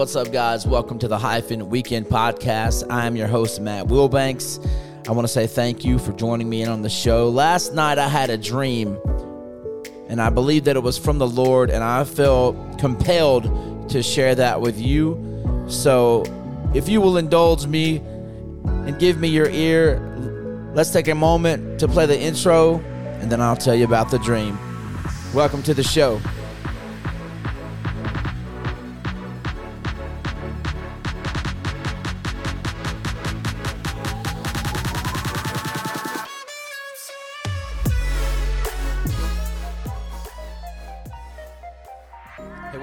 What's up, guys? Welcome to the Hyphen Weekend Podcast. I'm your host, Matt Wilbanks. I want to say thank you for joining me in on the show. Last night, I had a dream, and I believe that it was from the Lord, and I felt compelled to share that with you. So, if you will indulge me and give me your ear, let's take a moment to play the intro, and then I'll tell you about the dream. Welcome to the show.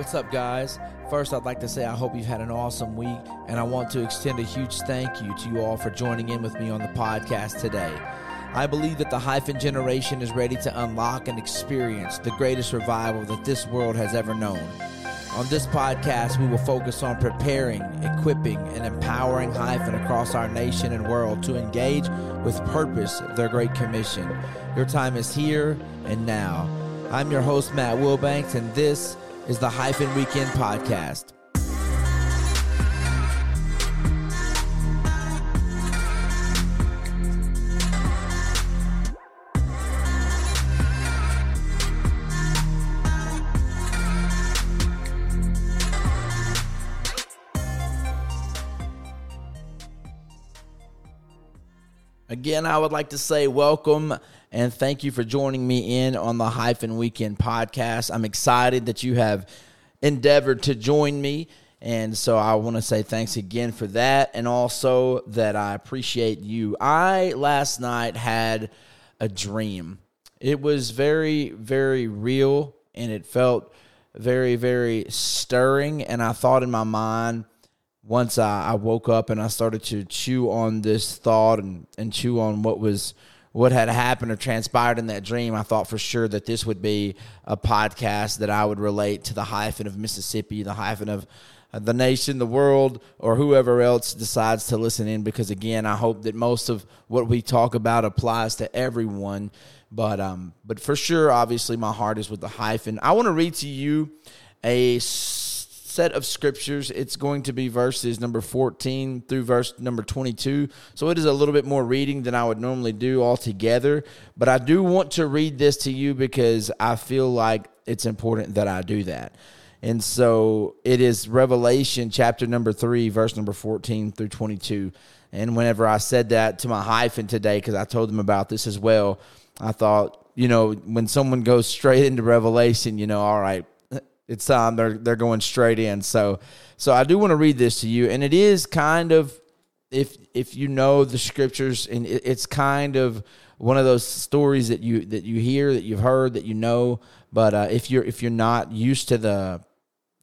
What's up, guys? First, I'd like to say I hope you've had an awesome week, and I want to extend a huge thank you to you all for joining in with me on the podcast today. I believe that the hyphen generation is ready to unlock and experience the greatest revival that this world has ever known. On this podcast, we will focus on preparing, equipping, and empowering hyphen across our nation and world to engage with purpose their great commission. Your time is here and now. I'm your host, Matt Wilbanks, and this is the Hyphen Weekend Podcast. Again, I would like to say welcome and thank you for joining me in on the Hyphen Weekend podcast. I'm excited that you have endeavored to join me. And so I want to say thanks again for that. And also that I appreciate you. I last night had a dream. It was very, very real and it felt very, very stirring. And I thought in my mind, once I, I woke up and I started to chew on this thought and, and chew on what was what had happened or transpired in that dream, I thought for sure that this would be a podcast that I would relate to the hyphen of Mississippi, the hyphen of the nation, the world, or whoever else decides to listen in. Because again, I hope that most of what we talk about applies to everyone. But um, but for sure, obviously, my heart is with the hyphen. I want to read to you a set of scriptures. It's going to be verses number 14 through verse number 22. So it is a little bit more reading than I would normally do altogether. But I do want to read this to you because I feel like it's important that I do that. And so it is Revelation chapter number 3, verse number 14 through 22. And whenever I said that to my hyphen today, because I told them about this as well, I thought, you know, when someone goes straight into Revelation, you know, all right, it's time they're they're going straight in. So so I do want to read this to you, and it is kind of if if you know the scriptures, and it, it's kind of one of those stories that you that you hear that you've heard that you know, but uh, if you're if you're not used to the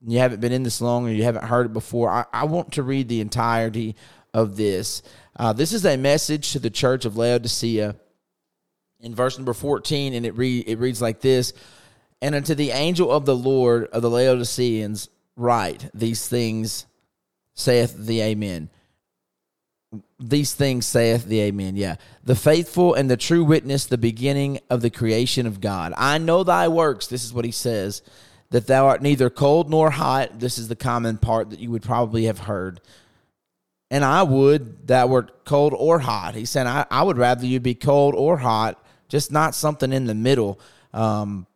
you haven't been in this long or you haven't heard it before, I, I want to read the entirety of this. Uh, this is a message to the church of Laodicea in verse number 14, and it, read, it reads like this and unto the angel of the Lord of the Laodiceans write these things, saith the Amen. These things saith the Amen. Yeah. The faithful and the true witness, the beginning of the creation of God. I know thy works. This is what he says that thou art neither cold nor hot. This is the common part that you would probably have heard. And I would that were cold or hot. He said, I, I would rather you be cold or hot, just not something in the middle. Um,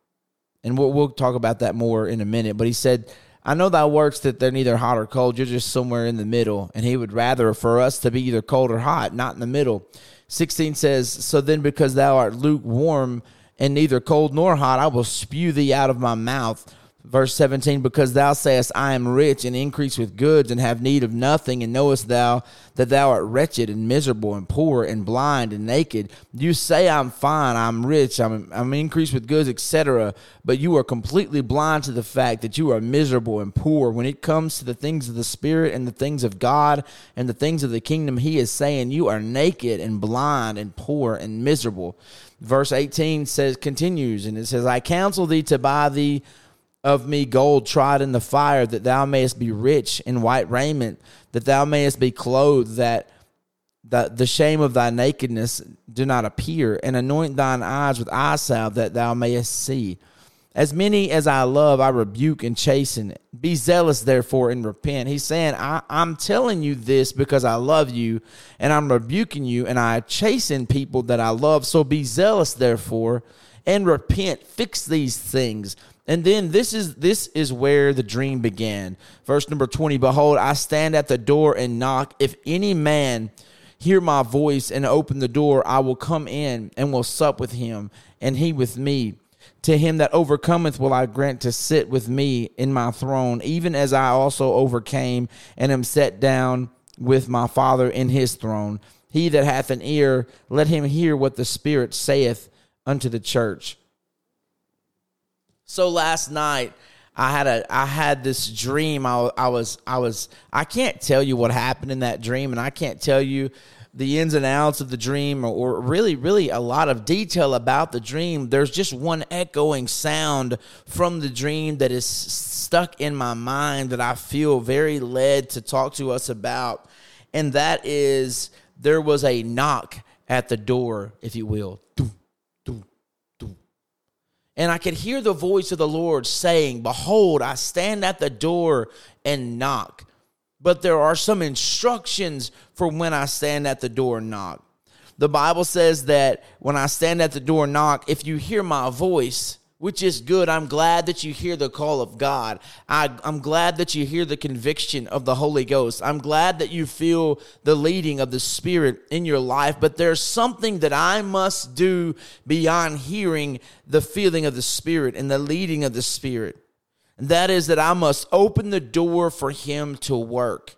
and we'll, we'll talk about that more in a minute. But he said, I know thy works that they're neither hot or cold. You're just somewhere in the middle. And he would rather for us to be either cold or hot, not in the middle. 16 says, So then, because thou art lukewarm and neither cold nor hot, I will spew thee out of my mouth. Verse 17, because thou sayest, I am rich and increase with goods and have need of nothing, and knowest thou that thou art wretched and miserable and poor and blind and naked. You say, I'm fine, I'm rich, I'm, I'm increased with goods, etc. But you are completely blind to the fact that you are miserable and poor. When it comes to the things of the Spirit and the things of God and the things of the kingdom, he is saying, You are naked and blind and poor and miserable. Verse 18 says, continues, and it says, I counsel thee to buy thee of me gold tried in the fire, that thou mayest be rich in white raiment, that thou mayest be clothed, that the, the shame of thy nakedness do not appear, and anoint thine eyes with eye salve, that thou mayest see. As many as I love, I rebuke and chasten. Be zealous, therefore, and repent. He's saying, I, am telling you this because I love you, and I'm rebuking you, and I chasten people that I love. So be zealous, therefore, and repent. Fix these things. And then this is this is where the dream began. Verse number 20, behold, I stand at the door and knock. If any man hear my voice and open the door, I will come in and will sup with him, and he with me. To him that overcometh will I grant to sit with me in my throne, even as I also overcame and am set down with my Father in his throne. He that hath an ear, let him hear what the Spirit saith unto the church. So last night, I had a I had this dream. I, I was I was I can't tell you what happened in that dream, and I can't tell you the ins and outs of the dream or, or, really really a lot of detail about the dream there's just one echoing sound from the dream that is stuck in my mind that i feel very led to talk to us about and that is there was a knock at the door if you will and I could hear the voice of the Lord saying, Behold, I stand at the door and knock. But there are some instructions for when I stand at the door and knock. The Bible says that when I stand at the door and knock, if you hear my voice, which is good. I'm glad that you hear the call of God. I, am glad that you hear the conviction of the Holy Ghost. I'm glad that you feel the leading of the Spirit in your life. But there's something that I must do beyond hearing the feeling of the Spirit and the leading of the Spirit. And that is that I must open the door for Him to work.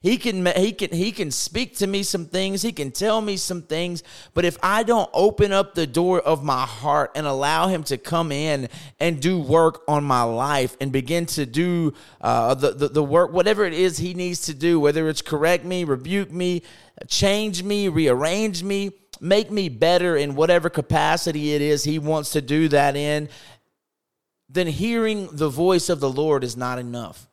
He can he can he can speak to me some things, he can tell me some things, but if I don't open up the door of my heart and allow him to come in and do work on my life and begin to do uh, the, the the work whatever it is he needs to do, whether it's correct me, rebuke me, change me, rearrange me, make me better in whatever capacity it is he wants to do that in, then hearing the voice of the Lord is not enough.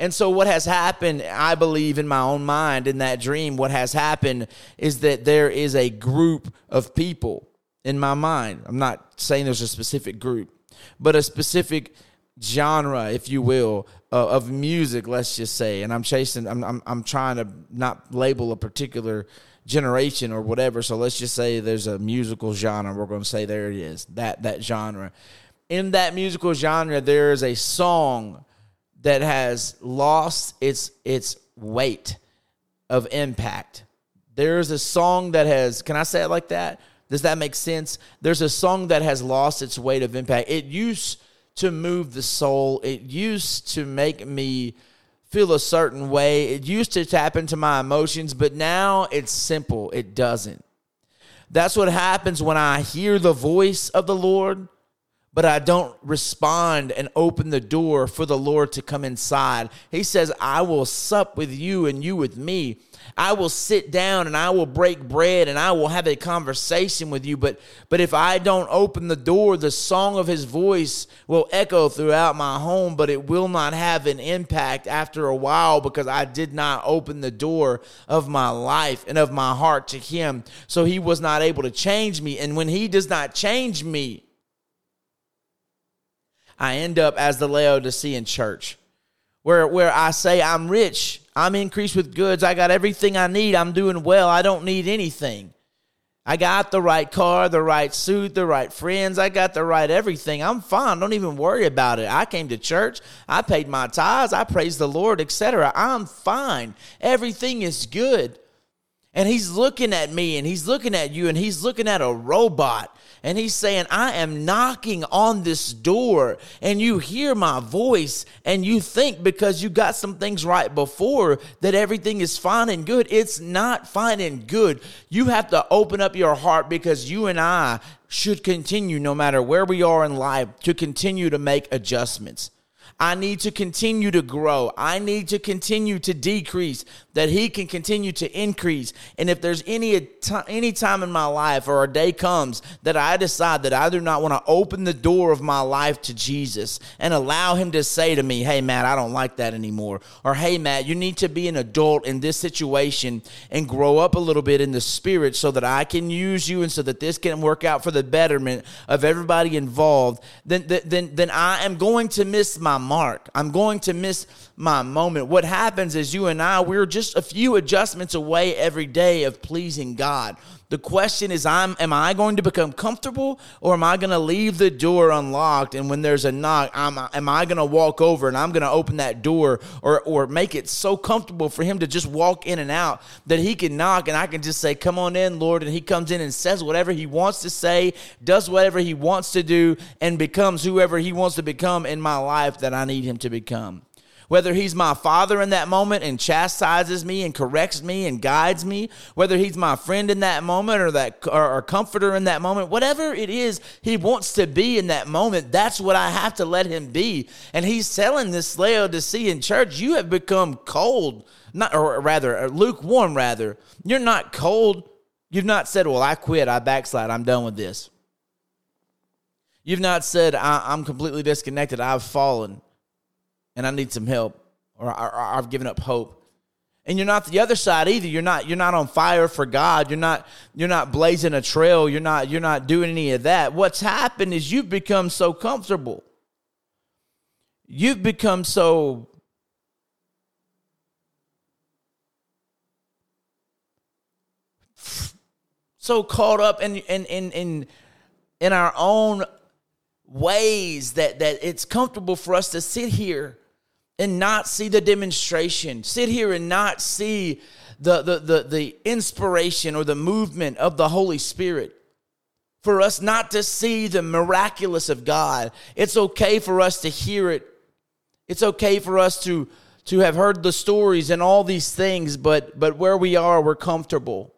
And so, what has happened, I believe, in my own mind, in that dream, what has happened is that there is a group of people in my mind. I'm not saying there's a specific group, but a specific genre, if you will, uh, of music, let's just say. And I'm chasing, I'm, I'm, I'm trying to not label a particular generation or whatever. So let's just say there's a musical genre. We're going to say there it is, that, that genre. In that musical genre, there is a song that has lost its its weight of impact. There's a song that has can I say it like that? Does that make sense? There's a song that has lost its weight of impact. It used to move the soul. It used to make me feel a certain way. It used to tap into my emotions, but now it's simple. It doesn't. That's what happens when I hear the voice of the Lord but I don't respond and open the door for the Lord to come inside. He says, I will sup with you and you with me. I will sit down and I will break bread and I will have a conversation with you. But, but if I don't open the door, the song of his voice will echo throughout my home, but it will not have an impact after a while because I did not open the door of my life and of my heart to him. So he was not able to change me. And when he does not change me, I end up as the Laodicean church, where, where I say, I'm rich, I'm increased with goods, I got everything I need, I'm doing well, I don't need anything. I got the right car, the right suit, the right friends. I got the right everything. I'm fine. Don't even worry about it. I came to church. I paid my tithes. I praised the Lord, etc. I'm fine. Everything is good. And he's looking at me and he's looking at you and he's looking at a robot and he's saying, I am knocking on this door, and you hear my voice, and you think because you got some things right before that everything is fine and good. It's not fine and good. You have to open up your heart because you and I should continue, no matter where we are in life, to continue to make adjustments. I need to continue to grow. I need to continue to decrease that he can continue to increase. And if there's any any time in my life or a day comes that I decide that I do not want to open the door of my life to Jesus and allow him to say to me, "Hey Matt, I don't like that anymore." Or, "Hey Matt, you need to be an adult in this situation and grow up a little bit in the spirit so that I can use you and so that this can work out for the betterment of everybody involved." Then then then I am going to miss my mark. I'm going to miss my moment. What happens is you and I, we're just a few adjustments away every day of pleasing God. The question is, I'm, am I going to become comfortable or am I going to leave the door unlocked? And when there's a knock, I'm, am I going to walk over and I'm going to open that door or, or make it so comfortable for him to just walk in and out that he can knock and I can just say, Come on in, Lord. And he comes in and says whatever he wants to say, does whatever he wants to do, and becomes whoever he wants to become in my life that I need him to become whether he's my father in that moment and chastises me and corrects me and guides me, whether he's my friend in that moment or that or, or comforter in that moment, whatever it is he wants to be in that moment, that's what I have to let him be. And he's telling this Laodicean church, you have become cold, not or rather lukewarm rather. You're not cold. You've not said, "Well, I quit. I backslide. I'm done with this." You've not said, I, am completely disconnected. I've fallen and I need some help, or, or, or I've given up hope. And you're not the other side either. You're not you're not on fire for God. You're not you're not blazing a trail. You're not you're not doing any of that. What's happened is you've become so comfortable. You've become so so caught up in in in in, in our own ways that that it's comfortable for us to sit here and not see the demonstration, sit here and not see the, the, the, the inspiration or the movement of the Holy Spirit. For us not to see the miraculous of God. It's okay for us to hear it. It's okay for us to, to have heard the stories and all these things, but, but where we are, we're comfortable.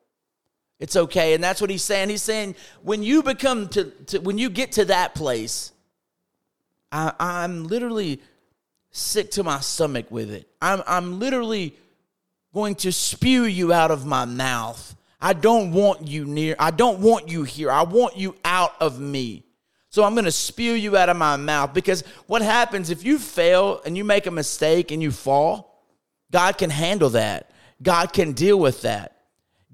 It's okay. And that's what he's saying. He's saying when you become to, to when you get to that place, I, I'm literally sick to my stomach with it. I'm, I'm literally going to spew you out of my mouth. I don't want you near. I don't want you here. I want you out of me. So I'm going to spew you out of my mouth because what happens if you fail and you make a mistake and you fall? God can handle that. God can deal with that.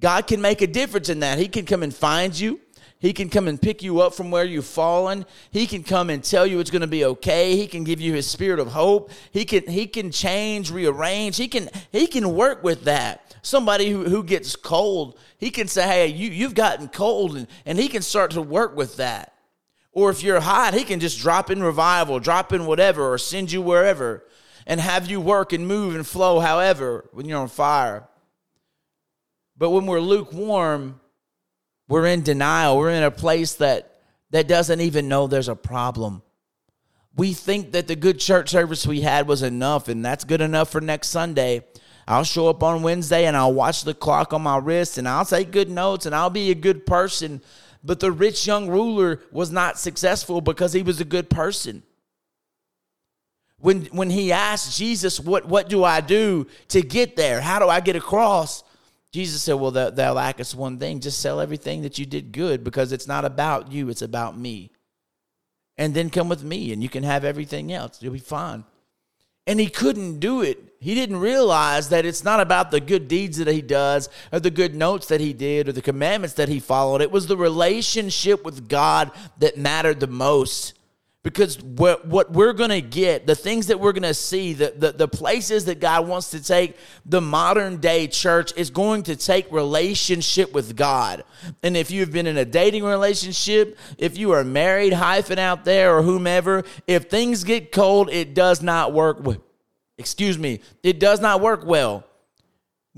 God can make a difference in that. He can come and find you. He can come and pick you up from where you've fallen. He can come and tell you it's going to be okay. He can give you his spirit of hope. He can he can change, rearrange. He can he can work with that. Somebody who, who gets cold, he can say, Hey, you, you've gotten cold, and, and he can start to work with that. Or if you're hot, he can just drop in revival, drop in whatever, or send you wherever and have you work and move and flow however when you're on fire. But when we're lukewarm, we're in denial. We're in a place that that doesn't even know there's a problem. We think that the good church service we had was enough, and that's good enough for next Sunday. I'll show up on Wednesday and I'll watch the clock on my wrist and I'll take good notes and I'll be a good person. But the rich young ruler was not successful because he was a good person. When, when he asked Jesus, what, what do I do to get there? How do I get across? Jesus said, Well, thou, thou lackest one thing. Just sell everything that you did good because it's not about you, it's about me. And then come with me and you can have everything else. You'll be fine. And he couldn't do it. He didn't realize that it's not about the good deeds that he does or the good notes that he did or the commandments that he followed. It was the relationship with God that mattered the most because what, what we're going to get, the things that we're going to see, the, the, the places that God wants to take the modern day church is going to take relationship with God. And if you've been in a dating relationship, if you are married, hyphen out there, or whomever, if things get cold, it does not work. Excuse me, it does not work well.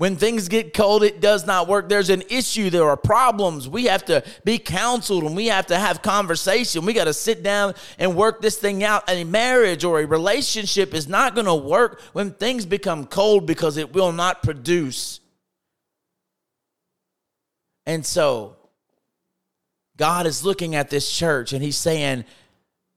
When things get cold, it does not work. There's an issue. There are problems. We have to be counseled and we have to have conversation. We got to sit down and work this thing out. A marriage or a relationship is not going to work when things become cold because it will not produce. And so, God is looking at this church and He's saying,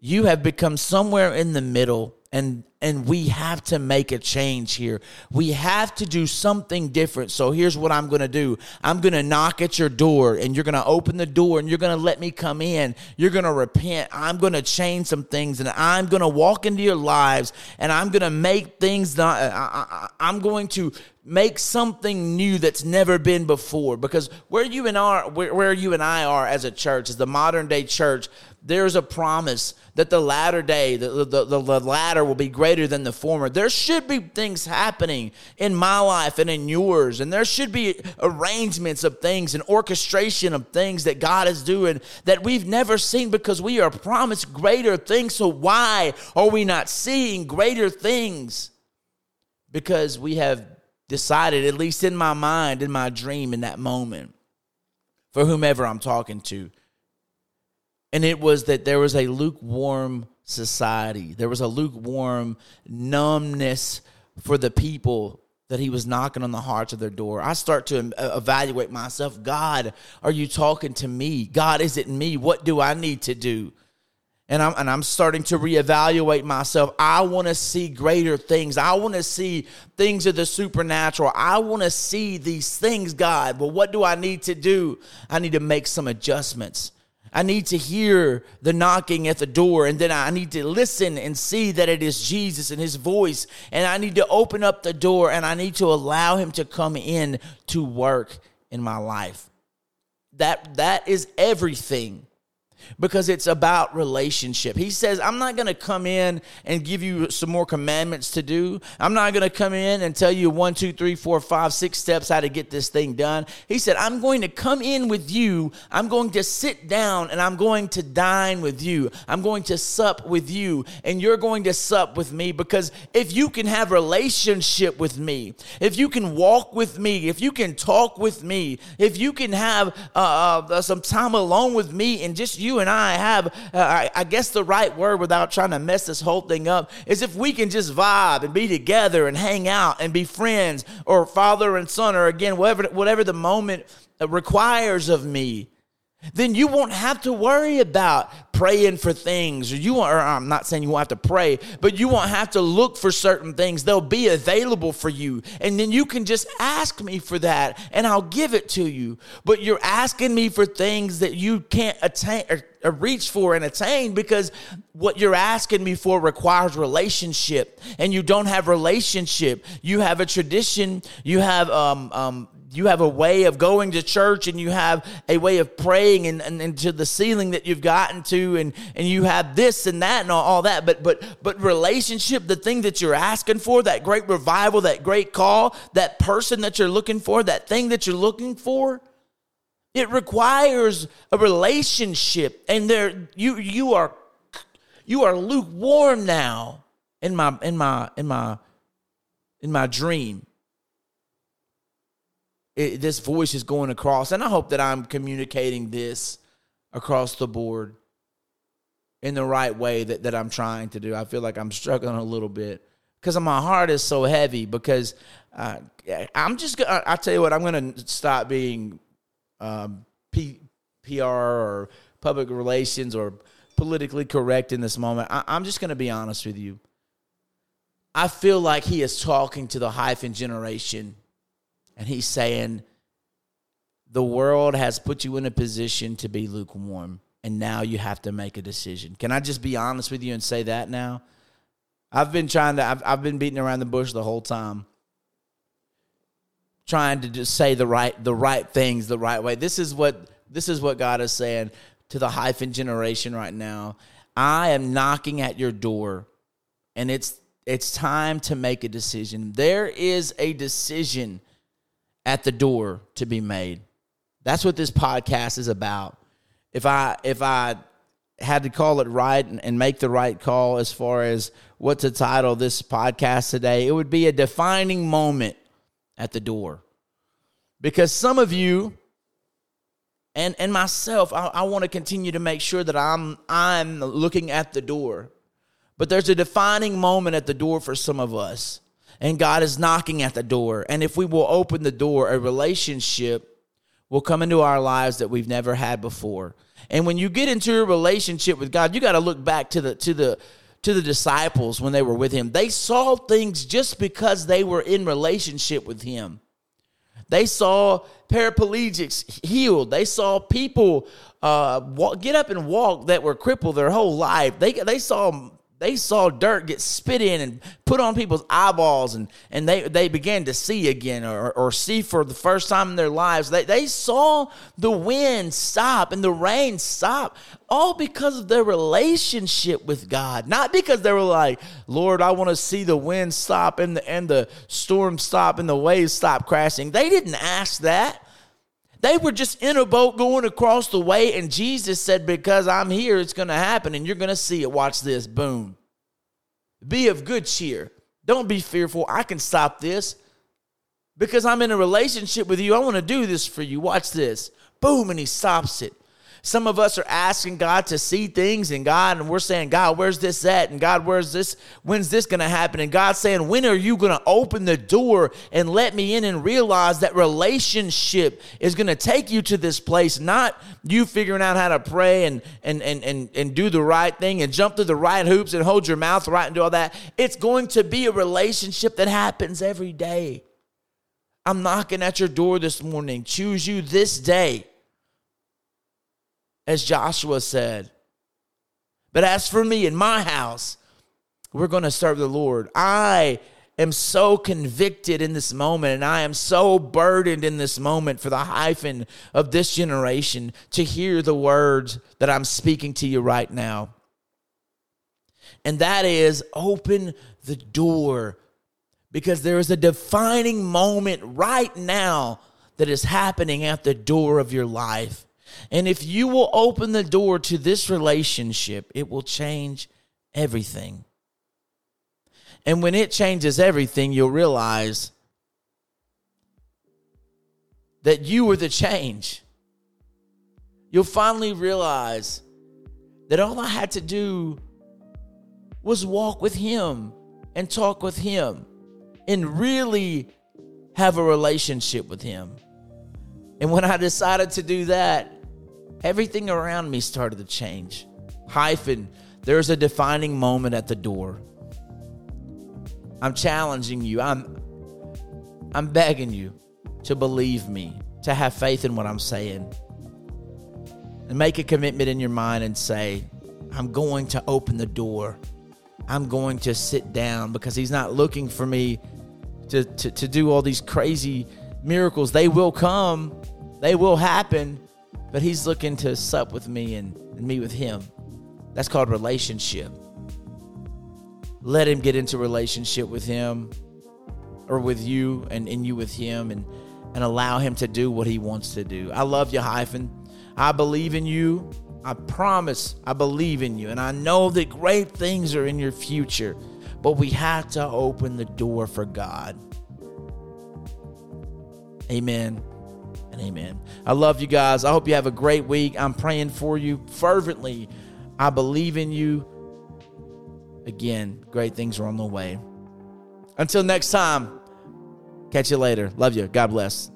You have become somewhere in the middle, and and we have to make a change here. We have to do something different. So here's what I'm going to do. I'm going to knock at your door and you're going to open the door and you're going to let me come in. You're going to repent. I'm going to change some things and I'm going to walk into your lives and I'm going to make things not I, am going to make something new that's never been before because where you and are where, where you and I are as a church as the modern day church there's a promise that the latter day, the, the, the, the, latter will be greater than the former. There should be things happening in my life and in yours, and there should be arrangements of things and orchestration of things that God is doing that we've never seen because we are promised greater things. So, why are we not seeing greater things? Because we have decided, at least in my mind, in my dream, in that moment, for whomever I'm talking to and it was that there was a lukewarm society. There was a lukewarm numbness for the people that he was knocking on the hearts of their door. I start to evaluate myself. God, are you talking to me? God, is it me? What do I need to do? And I'm, and I'm starting to reevaluate myself. I want to see greater things. I want to see things of the supernatural. I want to see these things, God. But what do I need to do? I need to make some adjustments. I need to hear the knocking at the door, and then I need to listen and see that it is Jesus and his voice. And I need to open up the door and I need to allow him to come in to work in my life. That that is everything because it's about relationship. He says, I'm not going to come in and give you some more commandments to do. I'm not going to come in and tell you one, two, three, four, five, six steps how to get this thing done. He said, I'm going to come in with you. I'm going to sit down and I'm going to dine with you. I'm going to sup with you and you're going to sup with me because if you can have relationship with me, if you can walk with me, if you can talk with me, if you can have uh, uh, some time alone with me and just you and I have, uh, I, I guess the right word without trying to mess this whole thing up is if we can just vibe and be together and hang out and be friends or father and son or again, whatever, whatever the moment requires of me then you won't have to worry about praying for things. Or you or I'm not saying you won't have to pray but you won't have to look for certain things. They'll be available for you. And then you can just ask me for that and I'll give it to you. But you're asking me for things that you can't attain or, or reach for and attain because what you're asking me for requires relationship. And you don't have relationship. You have a tradition. You have um, um, you have a way of going to church and you have a way of praying and, and, and, to the ceiling that you've gotten to and, and you have this and that and all, all that. But but but relationship the thing that you're asking for that great revival that great call that person that you're looking for that thing that you're looking for it requires a relationship. And there you you are you are lukewarm now in my in my in my in my dream it, this voice is going across. And I hope that I'm communicating this across the board in the right way that, that I'm trying to do. I feel like I'm struggling a little bit because my heart is so heavy because uh, I'm just, going to, I tell you what, I'm going to stop being um, P, PR or public relations or politically correct in this moment. I, I'm just going to be honest with you. I feel like he is talking to the hyphen generation and he's saying, the world has put you in a position to be lukewarm, and now you have to make a decision. Can I just be honest with you and say that now? I've been trying to, I've, I've been beating around the bush the whole time trying to just say the right the right things the right way. This is what this is what God is saying to the hyphen generation right now. I am knocking at your door and it's it's time to make a decision. There is a decision at the door to be made. That's what this podcast is about. If I if I had to call it right and, and make the right call as far as what to title this podcast today, it would be a defining moment at the door. Because some of you and and myself, I, I want to continue to make sure that I'm I'm looking at the door. But there's a defining moment at the door for some of us and God is knocking at the door. And if we will open the door, a relationship will come into our lives that we've never had before. And when you get into a relationship with God, you got to look back to the to the to the disciples when they were with him. They saw things just because they were in relationship with him. They saw paraplegics healed. They saw people uh, walk, get up and walk that were crippled their whole life. They, they saw they saw dirt get spit in and put on people's eyeballs and, and they, they began to see again or, or see for the first time in their lives. They, they saw the wind stop and the rain stop all because of their relationship with God. Not because they were like, Lord, I want to see the wind stop and the, and the storm stop and the waves stop crashing. They didn't ask that. They were just in a boat going across the way, and Jesus said, Because I'm here, it's going to happen, and you're going to see it. Watch this. Boom. Be of good cheer. Don't be fearful. I can stop this because I'm in a relationship with you. I want to do this for you. Watch this. Boom, and he stops it. Some of us are asking God to see things and God, and we're saying, God, where's this at? And God, where's this? When's this going to happen? And God's saying, when are you going to open the door and let me in and realize that relationship is going to take you to this place, not you figuring out how to pray and, and, and, and, and do the right thing and jump through the right hoops and hold your mouth right and do all that. It's going to be a relationship that happens every day. I'm knocking at your door this morning. Choose you this day as Joshua said. But as for me and my house, we're going to serve the Lord. I am so convicted in this moment and I am so burdened in this moment for the hyphen of this generation to hear the words that I'm speaking to you right now. And that is open the door because there is a defining moment right now that is happening at the door of your life. And if you will open the door to this relationship, it will change everything. And when it changes everything, you'll realize that you were the change. You'll finally realize that all I had to do was walk with Him and talk with Him and really have a relationship with Him. And when I decided to do that, everything around me started to change. Hyphen, there's a defining moment at the door. I'm challenging you. I'm I'm begging you to believe me, to have faith in what I'm saying. And make a commitment in your mind and say, I'm going to open the door. I'm going to sit down because he's not looking for me to, to, to do all these crazy miracles. They will come, they will happen, but he's looking to sup with me and, and me with him. That's called relationship. Let him get into relationship with him or with you and, and you with him and, and allow him to do what he wants to do. I love you, hyphen. I believe in you. I promise I believe in you. And I know that great things are in your future, but we have to open the door for God. Amen and amen. I love you guys. I hope you have a great week. I'm praying for you fervently. I believe in you. Again, great things are on the way. Until next time, catch you later. Love you. God bless.